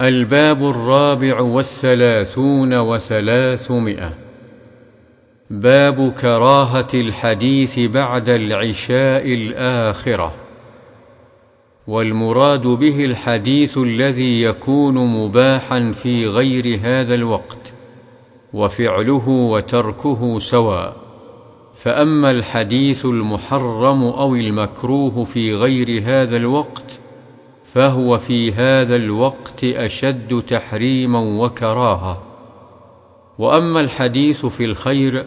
الباب الرابع والثلاثون وثلاثمائة. باب كراهة الحديث بعد العشاء الآخرة. والمراد به الحديث الذي يكون مباحا في غير هذا الوقت وفعله وتركه سواء. فأما الحديث المحرم أو المكروه في غير هذا الوقت فهو في هذا الوقت أشد تحريما وكراهة. وأما الحديث في الخير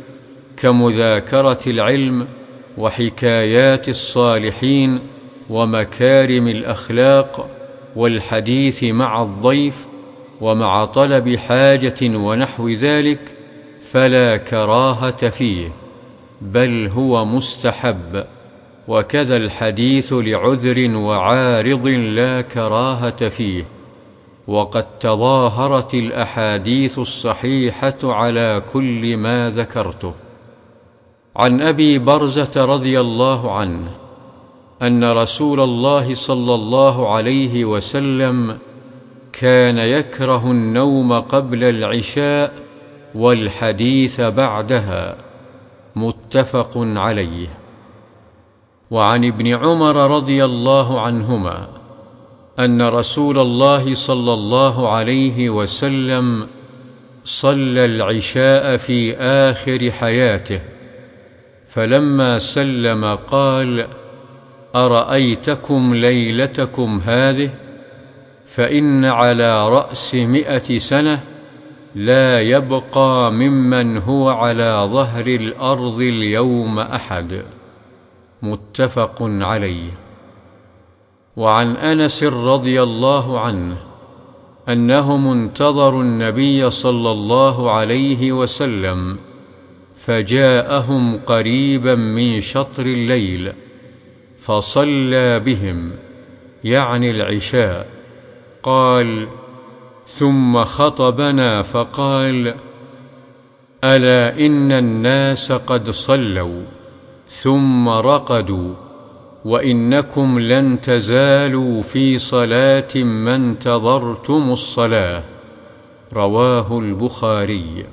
كمذاكرة العلم وحكايات الصالحين ومكارم الأخلاق والحديث مع الضيف ومع طلب حاجة ونحو ذلك فلا كراهة فيه بل هو مستحب. وكذا الحديث لعذر وعارض لا كراهة فيه وقد تظاهرت الأحاديث الصحيحة على كل ما ذكرته. عن أبي برزة رضي الله عنه أن رسول الله صلى الله عليه وسلم كان يكره النوم قبل العشاء والحديث بعدها متفق عليه. وعن ابن عمر رضي الله عنهما أن رسول الله صلى الله عليه وسلم صلى العشاء في آخر حياته فلما سلم قال أرأيتكم ليلتكم هذه؟ فإن على رأس مائه سنة لا يبقى ممن هو على ظهر الأرض اليوم أحد. متفق عليه. وعن أنس رضي الله عنه انهم انتظروا النبي صلى الله عليه وسلم فجاءهم قريبا من شطر الليل فصلى بهم يعني العشاء قال ثم خطبنا فقال ألا إن الناس قد صلوا؟ ثم رقدوا وإنكم لن تزالوا في صلاة ما انتظرتم الصلاة. رواه البخاري.